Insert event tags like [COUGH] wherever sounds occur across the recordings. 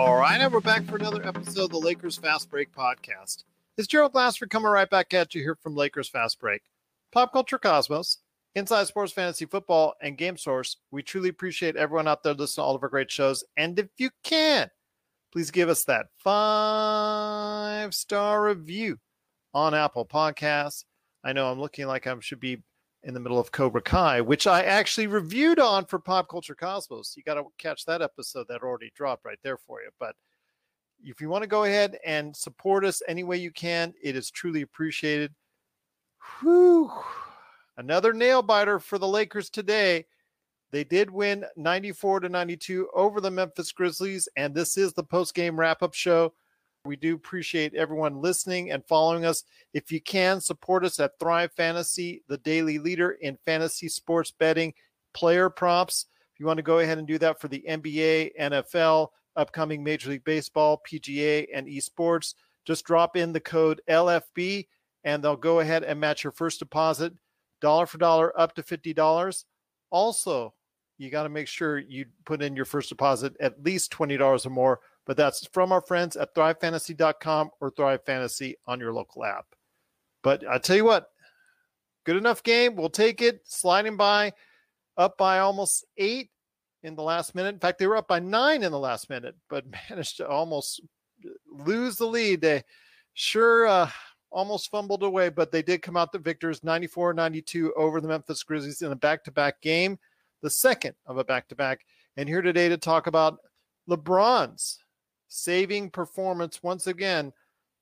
All right, and we're back for another episode of the Lakers Fast Break podcast. It's Gerald Glassford coming right back at you here from Lakers Fast Break. Pop Culture Cosmos, Inside Sports Fantasy Football, and Game Source. We truly appreciate everyone out there listening to all of our great shows. And if you can, please give us that five star review on Apple Podcasts. I know I'm looking like I should be in the middle of Cobra Kai, which I actually reviewed on for Pop Culture Cosmos. You got to catch that episode that already dropped right there for you. But if you want to go ahead and support us any way you can, it is truly appreciated. Whew. Another nail biter for the Lakers today. They did win 94 to 92 over the Memphis Grizzlies, and this is the post game wrap up show. We do appreciate everyone listening and following us. If you can, support us at Thrive Fantasy, the daily leader in fantasy sports betting player props. If you want to go ahead and do that for the NBA, NFL, upcoming Major League Baseball, PGA, and esports, just drop in the code LFB and they'll go ahead and match your first deposit dollar for dollar up to $50. Also, you got to make sure you put in your first deposit at least $20 or more but that's from our friends at thrivefantasy.com or Thrive Fantasy on your local app. But I tell you what, good enough game. We'll take it. Sliding by, up by almost eight in the last minute. In fact, they were up by nine in the last minute, but [LAUGHS] managed to almost lose the lead. They sure uh, almost fumbled away, but they did come out the victors 94 92 over the Memphis Grizzlies in a back to back game, the second of a back to back. And here today to talk about LeBron's saving performance once again.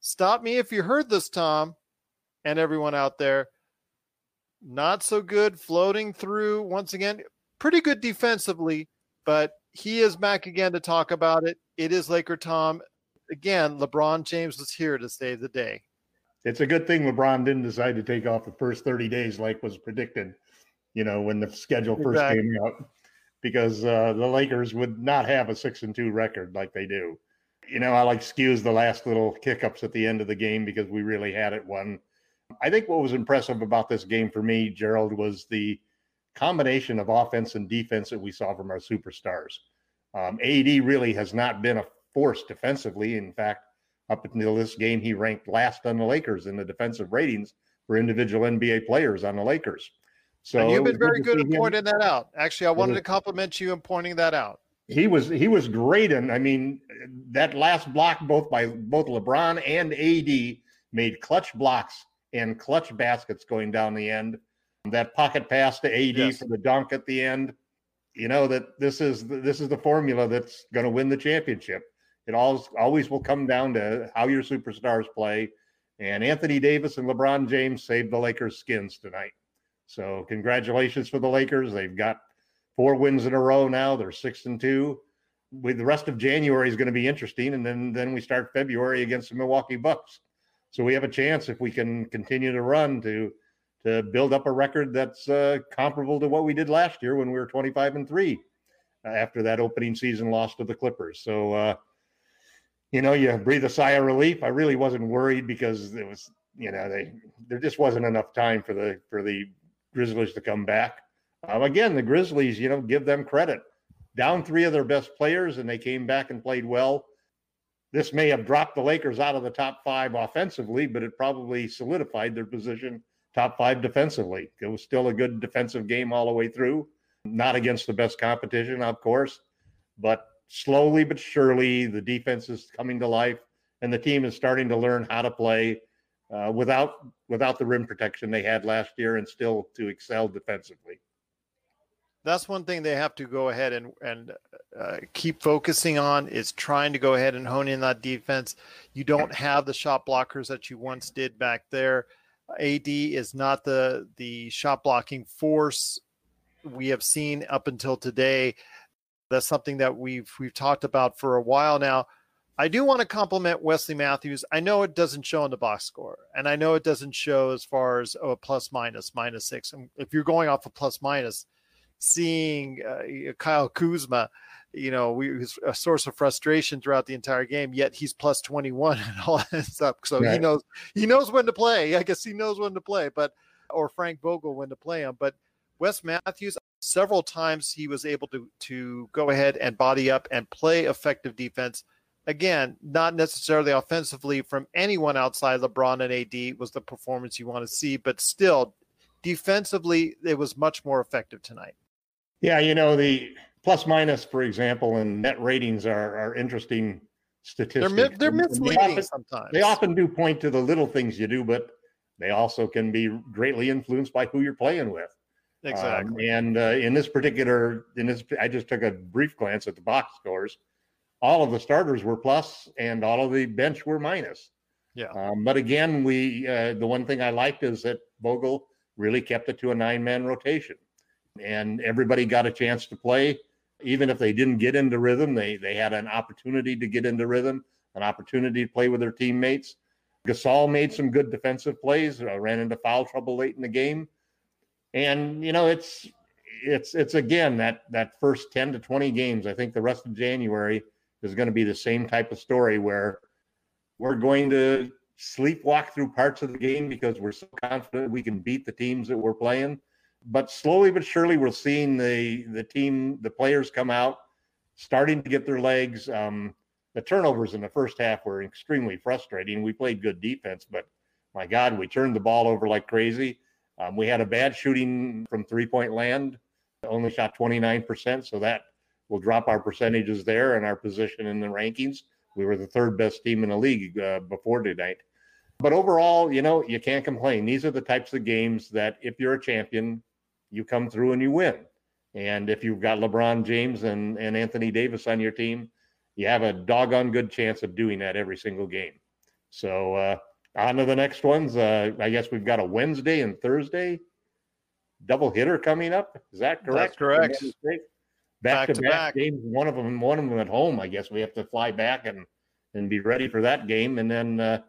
Stop me if you heard this, Tom, and everyone out there. Not so good floating through once again. Pretty good defensively, but he is back again to talk about it. It is Laker Tom. Again, LeBron James was here to save the day. It's a good thing LeBron didn't decide to take off the first 30 days like was predicted, you know, when the schedule first Exactly. came out, because uh, the Lakers would not have a six and two record like they do. You know, I like excuse the last little kick-ups at the end of the game because we really had it won. I think what was impressive about this game for me, Gerald, was the combination of offense and defense that we saw from our superstars. Um, AD really has not been a force defensively. In fact, up until this game, he ranked last on the Lakers in the defensive ratings for individual NBA players on the Lakers. So and you've been very good at pointing that out. Actually, I wanted was- to compliment you in pointing that out. He was he was great and i mean that last block both by both lebron and ad made clutch blocks and clutch baskets going down the end. That pocket pass to ad Yes. for the dunk at the end you know that this is this is the formula that's going to win the championship. It always always will come down to how your superstars play. And anthony davis and lebron james saved the lakers skins tonight. So congratulations for the lakers. They've got four wins in a row now. They're six and two. The rest of January is going to be interesting, and then then we start February against the Milwaukee Bucks. So we have a chance if we can continue to run to to build up a record that's uh, comparable to what we did last year when we were 25 and three after that opening season loss to the Clippers. So uh, you know, you breathe a sigh of relief. I really wasn't worried because it was you know they there just wasn't enough time for the for the Grizzlies to come back. Um, again, the Grizzlies, you know, give them credit. Down three of their best players, and they came back and played well. This may have dropped the Lakers out of the top five offensively, but it probably solidified their position top five defensively. It was still a good defensive game all the way through. Not against the best competition, of course, but slowly but surely the defense is coming to life. and the team is starting to learn how to play uh, without without the rim protection they had last year, and still to excel defensively. That's one thing they have to go ahead and and uh, keep focusing on is trying to go ahead and hone in that defense. You don't have the shot blockers that you once did back there. AD is not the the shot blocking force we have seen up until today. That's something that we've we've talked about for a while now. I do want to compliment Wesley Matthews. I know it doesn't show in the box score, and I know it doesn't show as far as oh, plus minus minus six. And if you're going off a of plus minus, seeing uh, Kyle Kuzma, you know, we was a source of frustration throughout the entire game. Yet he's plus 21 [LAUGHS] and all that stuff. So right. he knows he knows when to play. I guess he knows when to play, but or Frank Vogel when to play him. But Wes Matthews, several times he was able to to go ahead and body up and play effective defense again, not necessarily offensively from anyone outside LeBron and AD was the performance you want to see, but still defensively, it was much more effective tonight. Yeah, you know, the plus minus, for example, and net ratings are, are interesting statistics. They're, they're misleading they often, sometimes. They often do point to the little things you do, but they also can be greatly influenced by who you're playing with. Exactly. Um, and uh, in this particular, in this, I just took a brief glance at the box scores all of the starters were plus and all of the bench were minus. Yeah. Um, but again, we uh, the one thing I liked is that Vogel really kept it to a nine man rotation, and everybody got a chance to play. Even if they didn't get into rhythm, they they had an opportunity to get into rhythm, an opportunity to play with their teammates. Gasol made some good defensive plays, uh, ran into foul trouble late in the game, and you know it's it's it's again that that first ten to twenty games. I think the rest of January is going to be the same type of story where we're going to sleepwalk through parts of the game because we're so confident we can beat the teams that we're playing. But slowly but surely, we're seeing the the team, the players come out, starting to get their legs. Um, the turnovers in the first half were extremely frustrating. We played good defense, but my God, we turned the ball over like crazy. Um, we had a bad shooting from three point land, only shot 29%. So that we'll drop our percentages there and our position in the rankings. We were the third best team in the league uh, before tonight. But overall, you know, you can't complain. These are the types of games that if you're a champion, you come through and you win. And if you've got LeBron James and, and Anthony Davis on your team, you have a doggone good chance of doing that every single game. So uh, on to the next ones. Uh, I guess we've got a Wednesday and Thursday double hitter coming up. Is that correct? That's correct back, to back games. One of them, one of them at home. I guess we have to fly back and and be ready for that game. And then uh,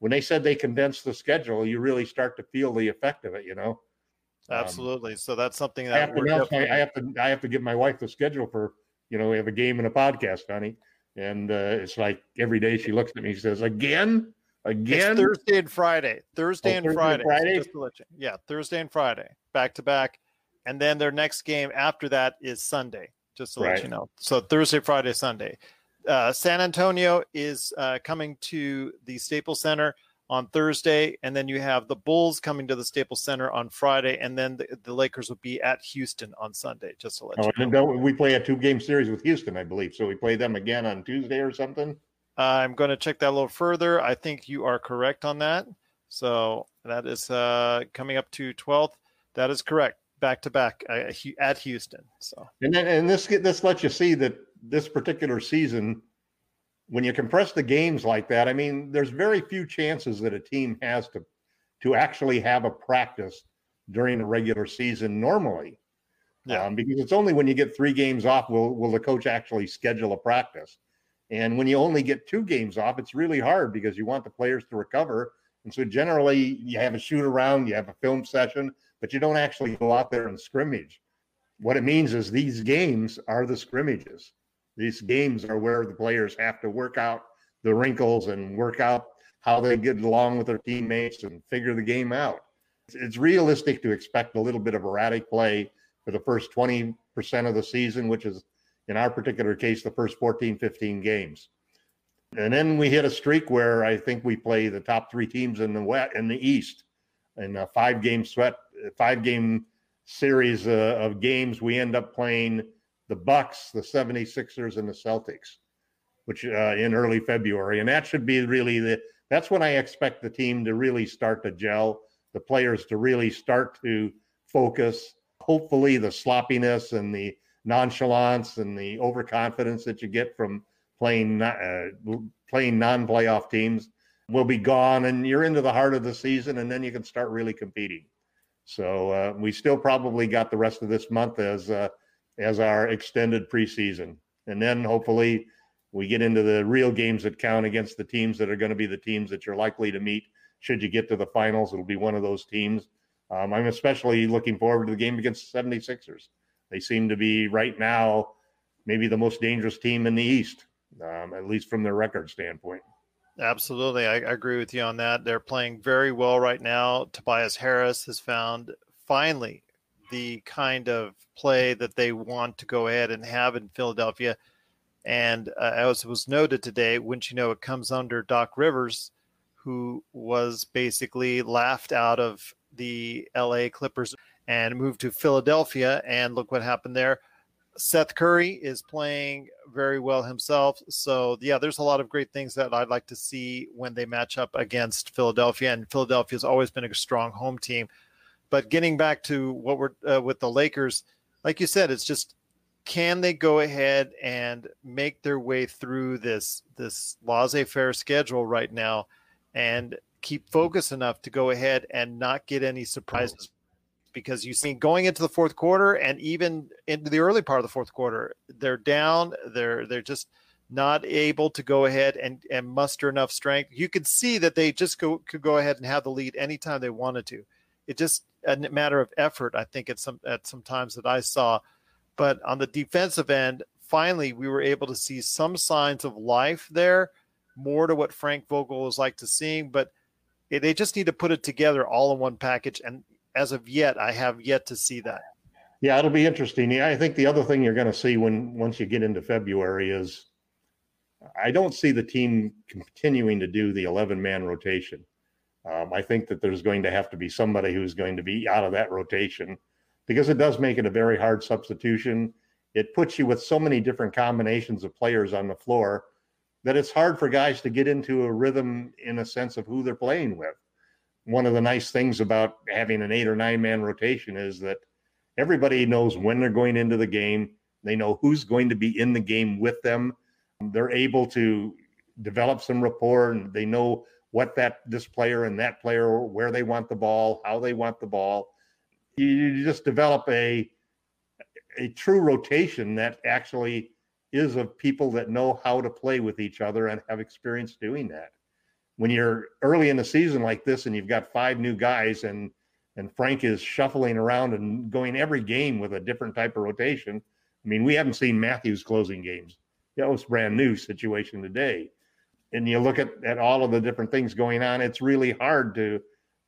when they said they condensed the schedule, you really start to feel the effect of it. You know. Um, Absolutely. Um, so that's something that I have, to definitely... I have to I have to give my wife the schedule for you know we have a game and a podcast, honey. And uh, it's like every day she looks at me, she says, "Again, again." It's Thursday and Friday. Thursday oh, and Thursday Friday. Friday? So yeah, Thursday and Friday, back to back and then their next game after that is Sunday. Just to right. let you know. So Thursday, Friday, Sunday. Uh, San Antonio is uh, coming to the Staples Center on Thursday, and then you have the Bulls coming to the Staples Center on Friday, and then the, the Lakers will be at Houston on Sunday. Just to let oh, you know. we play a two-game series with Houston, I believe. So we play them again on Tuesday or something. I'm going to check that a little further. I think you are correct on that. So that is uh, coming up to 12th. That is correct back to back at Houston. So and then and this this lets you see that this particular season, when you compress the games like that, I mean, there's very few chances that a team has to to actually have a practice during the regular season normally. Yeah. Um, because it's only when you get three games off will will the coach actually schedule a practice. And when you only get two games off, it's really hard because you want the players to recover. And so generally you have a shoot around, you have a film session, but you don't actually go out there and scrimmage. What it means is these games are the scrimmages. These games are where the players have to work out the wrinkles and work out how they get along with their teammates and figure the game out. It's realistic to expect a little bit of erratic play for the first 20% of the season, which is in our particular case, the first 14, 15 games. And then we hit a streak where I think we play the top three teams in the west in the East in a five game sweat five game series uh, of games, we end up playing the Bucks, the 76ers, and the Celtics. which uh, in early February, and that should be really the. That's when I expect the team to really start to gel, the players to really start to focus. Hopefully, the sloppiness and the nonchalance and the overconfidence that you get from playing uh, playing non-playoff teams will be gone, and you're into the heart of the season, and then you can start really competing. So uh, we still probably got the rest of this month as uh, as our extended preseason, and then hopefully we get into the real games that count against the teams that are going to be the teams that you're likely to meet. Should you get to the finals, it'll be one of those teams. Um, I'm especially looking forward to the game against the 76ers. They seem to be right now maybe the most dangerous team in the East, um, at least from their record standpoint. Absolutely. I, I, agree with you on that. They're playing very well right now. Tobias Harris has found finally the kind of play that they want to go ahead and have in Philadelphia. And uh, as was noted today, wouldn't you know, it comes under Doc Rivers, who was basically laughed out of the LA Clippers and moved to Philadelphia. And look what happened there. Seth Curry is playing very well himself. So, yeah, there's a lot of great things that I'd like to see when they match up against Philadelphia. And Philadelphia has always been a strong home team. But getting back to what we're uh, with the Lakers, like you said, it's just can they go ahead and make their way through this this laissez-faire schedule right now and keep focus enough to go ahead and not get any surprises because you see going into the fourth quarter and even into the early part of the fourth quarter, they're down. They're they're just not able to go ahead and, and muster enough strength. You could see that they just go, could go ahead and have the lead anytime they wanted to. It just a matter of effort, I think, at some at some times that I saw. But on the defensive end, finally we were able to see some signs of life there, more to what Frank Vogel was like to seeing. But they just need to put it together all in one package. And as of yet, I have yet to see that. Yeah, it'll be interesting. Yeah, I think the other thing you're going to see when once you get into February is I don't see the team continuing to do the 11 man rotation. Um, I think that there's going to have to be somebody who's going to be out of that rotation because it does make it a very hard substitution. It puts you with so many different combinations of players on the floor that it's hard for guys to get into a rhythm in a sense of who they're playing with one of the nice things about having an eight or nine man rotation is that everybody knows when they're going into the game. They know who's going to be in the game with them. They're able to develop some rapport and they know what that this player and that player where they want the ball, how they want the ball. You just develop a a true rotation that actually is of people that know how to play with each other and have experience doing that when you're early in the season like this and you've got five new guys and and Frank is shuffling around and going every game with a different type of rotation. I mean, we haven't seen Matthews closing games. That was brand new situation today. And you look at, at all of the different things going on, it's really hard to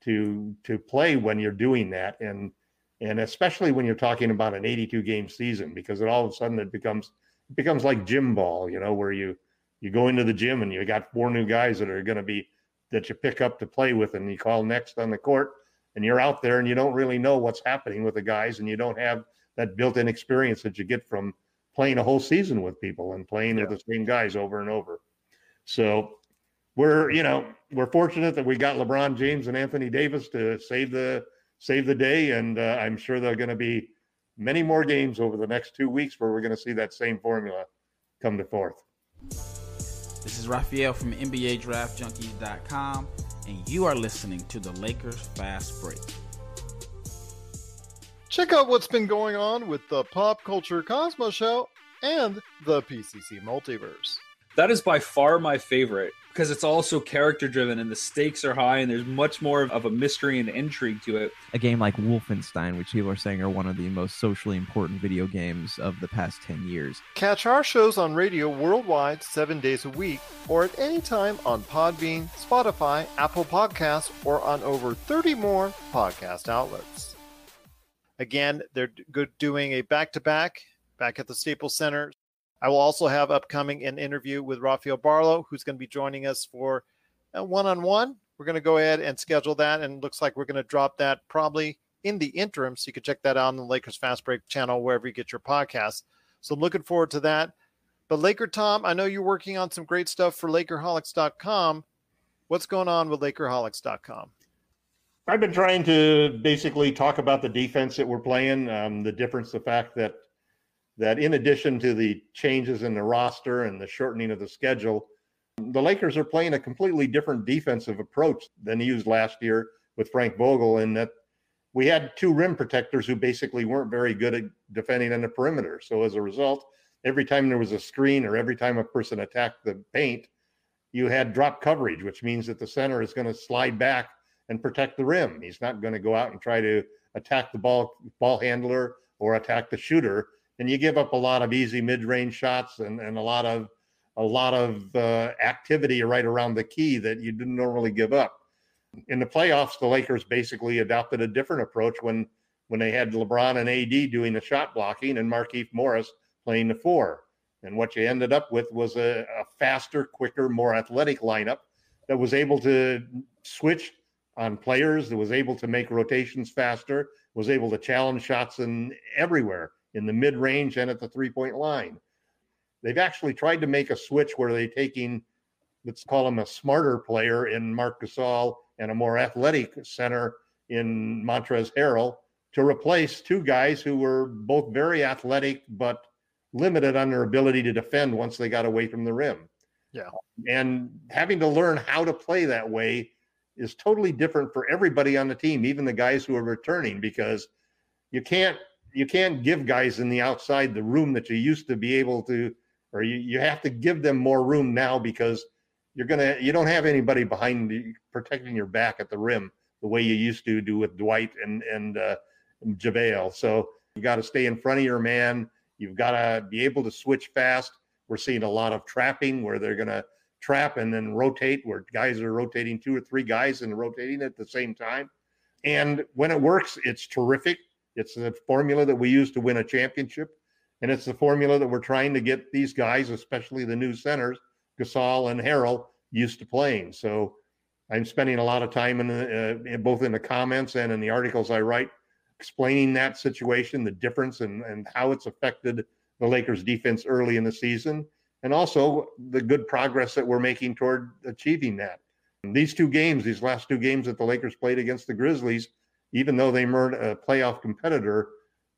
to to play when you're doing that. And and especially when you're talking about an 82 game season, because it all of a sudden it becomes it becomes like gym ball, you know, where you you go into the gym and you got four new guys that are going to be that you pick up to play with and you call next on the court and you're out there and you don't really know what's happening with the guys and you don't have that built-in experience that you get from playing a whole season with people and playing yeah. with the same guys over and over so we're you know we're fortunate that we got lebron james and anthony davis to save the save the day and uh, i'm sure there are going to be many more games over the next two weeks where we're going to see that same formula come to forth this is Raphael from NBA DraftJunkies.com, and you are listening to the Lakers Fast Break. Check out what's been going on with the Pop Culture Cosmos Show and the PCC Multiverse. That is by far my favorite because it's also character driven and the stakes are high and there's much more of a mystery and intrigue to it. A game like Wolfenstein, which people are saying are one of the most socially important video games of the past 10 years. Catch our shows on radio worldwide seven days a week or at any time on Podbean, Spotify, Apple Podcasts, or on over 30 more podcast outlets. Again, they're doing a back to back back at the Staples Center I will also have upcoming an interview with Rafael Barlow, who's going to be joining us for a one-on-one. We're going to go ahead and schedule that, and looks like we're going to drop that probably in the interim, so you can check that out on the Lakers Fast Break channel wherever you get your podcasts. So I'm looking forward to that. But Laker Tom, I know you're working on some great stuff for Lakerholics.com. What's going on with Lakerholics.com? I've been trying to basically talk about the defense that we're playing, um, the difference, the fact that that in addition to the changes in the roster and the shortening of the schedule, the Lakers are playing a completely different defensive approach than used last year with Frank Vogel, in that we had two rim protectors who basically weren't very good at defending on the perimeter. So as a result, every time there was a screen or every time a person attacked the paint, you had drop coverage, which means that the center is going to slide back and protect the rim. He's not going to go out and try to attack the ball ball handler or attack the shooter. And you give up a lot of easy mid-range shots and, and a lot of a lot of uh, activity right around the key that you didn't normally give up. In the playoffs, the Lakers basically adopted a different approach when when they had LeBron and AD doing the shot blocking and Markieff Morris playing the four. And what you ended up with was a, a faster, quicker, more athletic lineup that was able to switch on players, that was able to make rotations faster, was able to challenge shots in everywhere in the mid range and at the three point line. They've actually tried to make a switch where they're taking, let's call him a smarter player in Marc Gasol and a more athletic center in Montrezl Harrell to replace two guys who were both very athletic but limited on their ability to defend once they got away from the rim. Yeah. And having to learn how to play that way is totally different for everybody on the team, even the guys who are returning, because you can't you can't give guys in the outside the room that you used to be able to, or you, you have to give them more room now because you're gonna you don't have anybody behind you protecting your back at the rim the way you used to do with Dwight and and uh, JaVale. So you got to stay in front of your man. You've got to be able to switch fast. We're seeing a lot of trapping where they're to trap and then rotate, where guys are rotating two or three guys and rotating at the same time. And when it works, it's terrific. It's the formula that we use to win a championship. And it's the formula that we're trying to get these guys, especially the new centers, Gasol and Harrell, used to playing. So I'm spending a lot of time in, the, uh, both in the comments and in the articles I write explaining that situation, the difference, and, and how it's affected the Lakers defense early in the season, and also the good progress that we're making toward achieving that. These two games, these last two games that the Lakers played against the Grizzlies, even though they were a playoff competitor,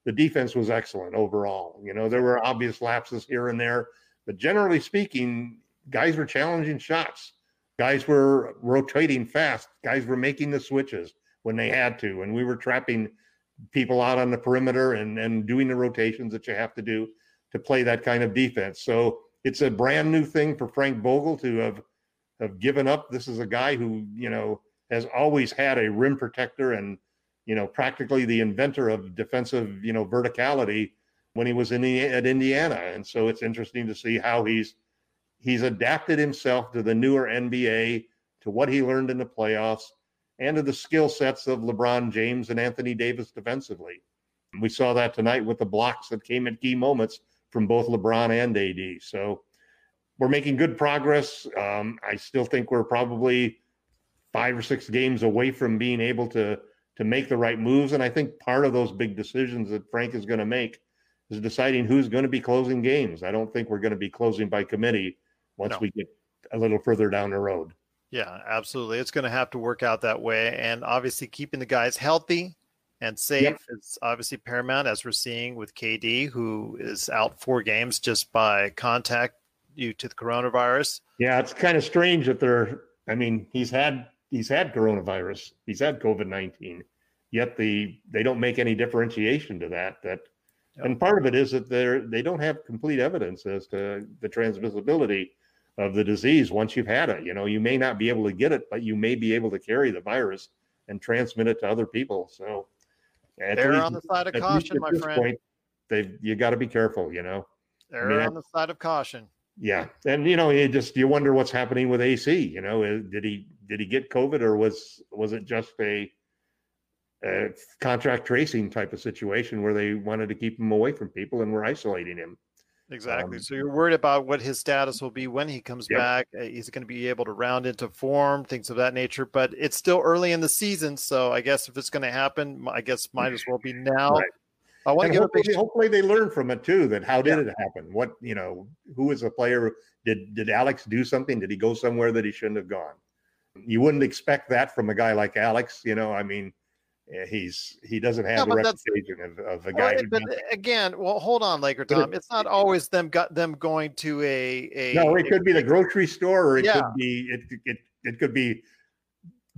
the defense was excellent overall. You know, there were obvious lapses here and there, but generally speaking, guys were challenging shots. Guys were rotating fast. Guys were making the switches when they had to, and we were trapping people out on the perimeter and, and doing the rotations that you have to do to play that kind of defense. So it's a brand new thing for Frank Vogel to have have given up. This is a guy who, you know, has always had a rim protector and, you know, practically the inventor of defensive, you know, verticality when he was in the, at Indiana. And so it's interesting to see how he's he's adapted himself to the newer NBA, to what he learned in the playoffs, and to the skill sets of LeBron James and Anthony Davis defensively. We saw that tonight with the blocks that came at key moments from both LeBron and AD. So we're making good progress. Um, I still think we're probably five or six games away from being able to to make the right moves. And I think part of those big decisions that Frank is going to make is deciding who's going to be closing games. I don't think we're going to be closing by committee once No. we get a little further down the road. Yeah, absolutely. It's going to have to work out that way. And obviously, keeping the guys healthy and safe Yep. is obviously paramount, as we're seeing with KD, who is out four games just by contact due to the coronavirus. Yeah, it's kind of strange that they're. I mean, he's had he's had coronavirus, he's had COVID nineteen, yet the they don't make any differentiation to that. That, and part of it is that they're they don't have complete evidence as to the transmissibility of the disease once you've had it. You know, you may not be able to get it, but you may be able to carry the virus and transmit it to other people. So, they're least- on the side of caution, my friend. point, they've you got to be careful. You know. Err mean, on the side of caution. Yeah, and you know, you just you wonder what's happening with AC. You know, Uh, did he did he get COVID or was was it just a, a contract tracing type of situation where they wanted to keep him away from people and were isolating him? Exactly. Um, so you're worried about what his status will be when he comes Yep. back. Uh, He's going to be able to round into form, things of that nature. But it's still early in the season, so I guess if it's going to happen, I guess might as well be now. Right. I want to And give a hopefully, big hopefully they learn from it too. That how did Yeah. it happen? What you know? Who was the player? Did did Alex do something? Did he go somewhere that he shouldn't have gone? You wouldn't expect that from a guy like Alex. You know, I mean, he's he doesn't have a that's- reputation of, of a guy. but does- again, well, hold on, Laker it- Tom. It's not always them got them going to a a. no, it could be the grocery store, or it Yeah. could be it, it it could be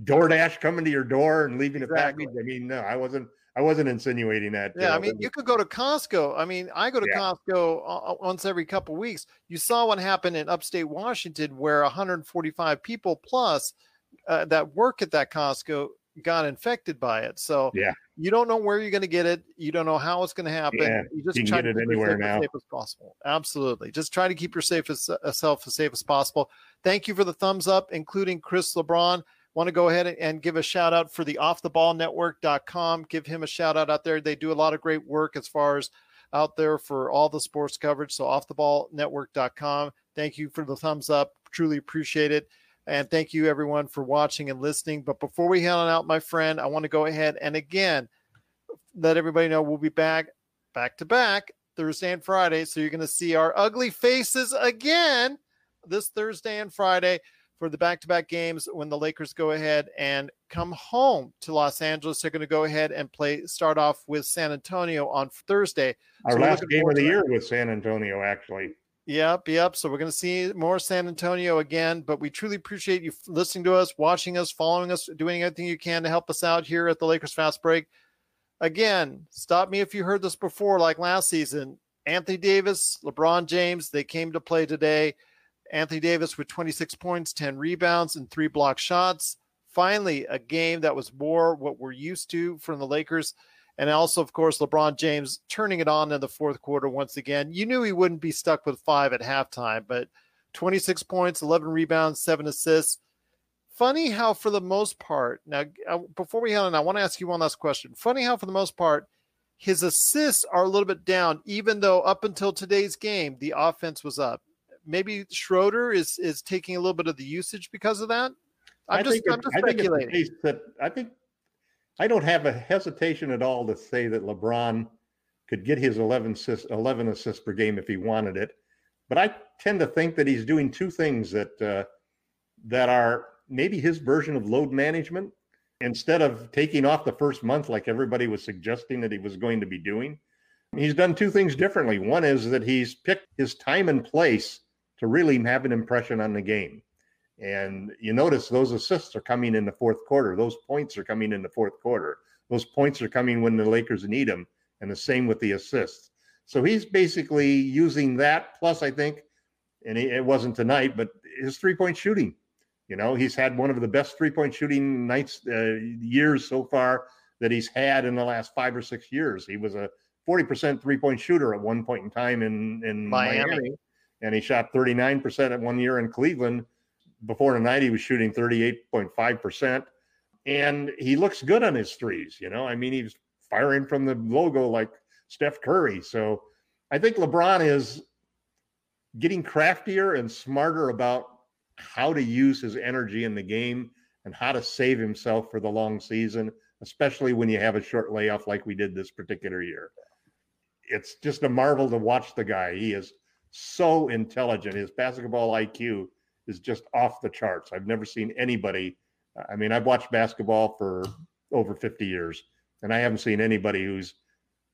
DoorDash coming to your door and leaving Exactly. a package. I mean, no, I wasn't. I wasn't insinuating that. Yeah, I Joe. mean, you could go to Costco. I mean, I go to Yeah. Costco uh, once every couple weeks. You saw what happened in upstate Washington, where 145 people plus uh, that work at that Costco got infected by it. So Yeah. you don't know where you're going to get it. You don't know how it's going to happen. Yeah, you just you can try get to it keep anywhere yourself now. as safe as possible. Absolutely, just try to keep yourself as, uh, self as safe as possible. Thank you for the thumbs up, including Chris LeBron want to go ahead and give a shout out for the off the ball network.com give him a shout out out there they do a lot of great work as far as out there for all the sports coverage so off the ball network.com thank you for the thumbs up truly appreciate it and thank you everyone for watching and listening but before we head on out my friend i want to go ahead and again let everybody know we'll be back back to back thursday and friday so you're going to see our ugly faces again this thursday and friday for the back-to-back games when the Lakers go ahead and come home to Los Angeles. They're going to go ahead and play start off with San Antonio on Thursday. our So last game of the year with San Antonio, actually. Yep, yep. So we're going to see more San Antonio again, but we truly appreciate you listening to us, watching us, following us, doing everything you can to help us out here at the Lakers Fast Break. Again, stop me if you heard this before, like last season. Anthony Davis, LeBron James, they came to play today. Anthony Davis with 26 points, 10 rebounds, and three block shots. Finally, a game that was more what we're used to from the Lakers. And also, of course, LeBron James turning it on in the fourth quarter once again. You knew he wouldn't be stuck with five at halftime, but 26 points, 11 rebounds, seven assists. Funny how, for the most part, now uh, before we head on, I want to ask you one last question. Funny how, for the most part, his assists are a little bit down, even though up until today's game, the offense was up. Maybe Schroeder is is taking a little bit of the usage because of that. I'm I just, think I'm just I think speculating. case that I think I don't have a hesitation at all to say that LeBron could get his 11 assists, 11 assists per game if he wanted it. But I tend to think that he's doing two things that uh, that are maybe his version of load management. Instead of taking off the first month like everybody was suggesting that he was going to be doing, he's done two things differently. One is that he's picked his time and place to really have an impression on the game. And you notice those assists are coming in the fourth quarter. Those points are coming in the fourth quarter. Those points are coming when the Lakers need them, and the same with the assists. So he's basically using that. Plus, I think, and it wasn't tonight, but his three point shooting. You know, he's had one of the best three point shooting nights uh, years so far that he's had in the last five or six years. He was a 40% three point shooter at one point in time in, in Miami. Miami. And he shot 39% at one year in Cleveland. Before tonight, he was shooting 38.5%. And he looks good on his threes. You know, I mean, he's firing from the logo like Steph Curry. So I think LeBron is getting craftier and smarter about how to use his energy in the game and how to save himself for the long season, especially when you have a short layoff like we did this particular year. It's just a marvel to watch the guy. He is so intelligent. His basketball IQ is just off the charts. I've never seen anybody. I mean, I've watched basketball for over 50 years, and I haven't seen anybody who's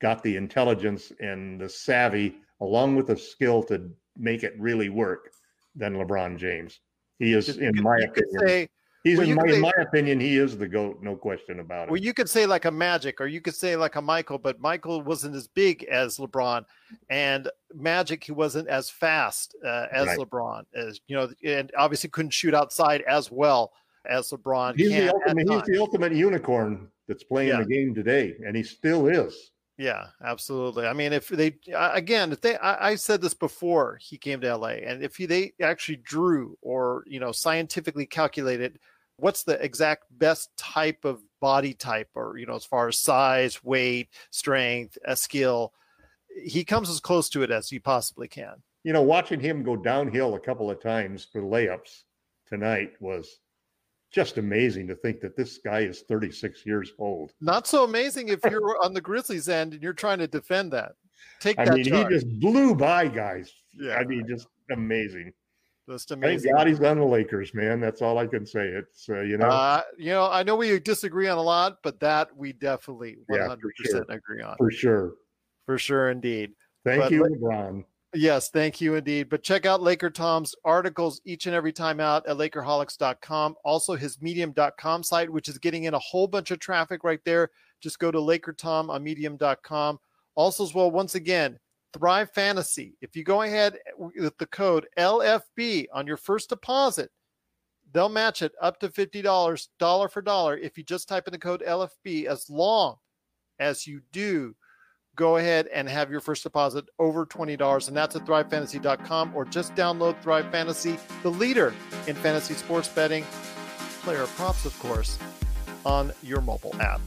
got the intelligence and the savvy, along with the skill to make it really work, than LeBron James. He is, in my opinion, say- he's well, in my, could in my opinion, he is the goat, no question about it. Well, you could say like a Magic, or you could say like a Michael, but Michael wasn't as big as LeBron, and Magic he wasn't as fast uh, as Right. LeBron, as you know, and obviously couldn't shoot outside as well as LeBron he's the ultimate. He's the ultimate unicorn that's playing Yeah. the game today, and he still is. Yeah, absolutely. I mean, if they again, if they, I, I said this before he came to LA, and if he, they actually drew or you know scientifically calculated what's the exact best type of body type, or you know, as far as size, weight, strength, a skill, he comes as close to it as he possibly can. You know, watching him go downhill a couple of times for layups tonight was just amazing to think that this guy is 36 years old. Not so amazing if you're [LAUGHS] on the Grizzlies end and you're trying to defend that. Take I that mean, charge. he just blew by guys. Yeah, I mean, just amazing. Just Thank amazing. God he's on the Lakers, man. That's all I can say. It's uh, you know, Uh, you know, I know we disagree on a lot, but that we definitely 100% agree on. for sure. For sure, indeed. Thank But you, LeBron. Yes, thank you indeed. But check out Laker Tom's articles each and every time out at Lakerholics.com. Also, his Medium.com site, which is getting in a whole bunch of traffic right there. Just go to Laker Tom on Medium.com. Also, as well, once again, Thrive Fantasy. If you go ahead eh, with the code LFB on your first deposit, they'll match it up to $50 for dollar if you just type in the code LFB as long as you do go ahead and have your first deposit over $20 and that's at thrivefantasy.com or just download thrive fantasy the leader in fantasy sports betting player props of course on your mobile app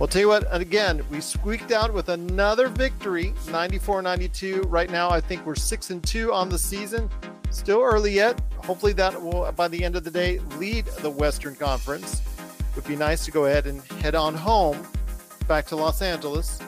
well tell you what and again we squeaked out with another victory 94-92 right now i think we're six and two on the season still early yet hopefully that will by the end of the day lead the western conference would be nice to go ahead and head on home back to los angeles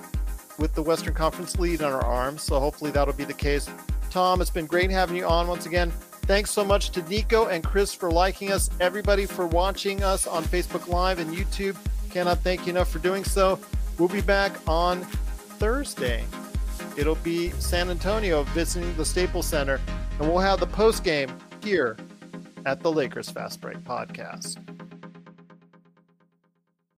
with the Western Conference lead on our arms. So hopefully that'll be the case. Tom, it's been great having you on once again. Thanks so much to Nico and Chris for liking us, everybody for watching us on Facebook Live and YouTube. Cannot thank you enough for doing so. We'll be back on Thursday. It'll be San Antonio visiting the Staples Center, and we'll have the post game here at the Lakers Fast Break podcast.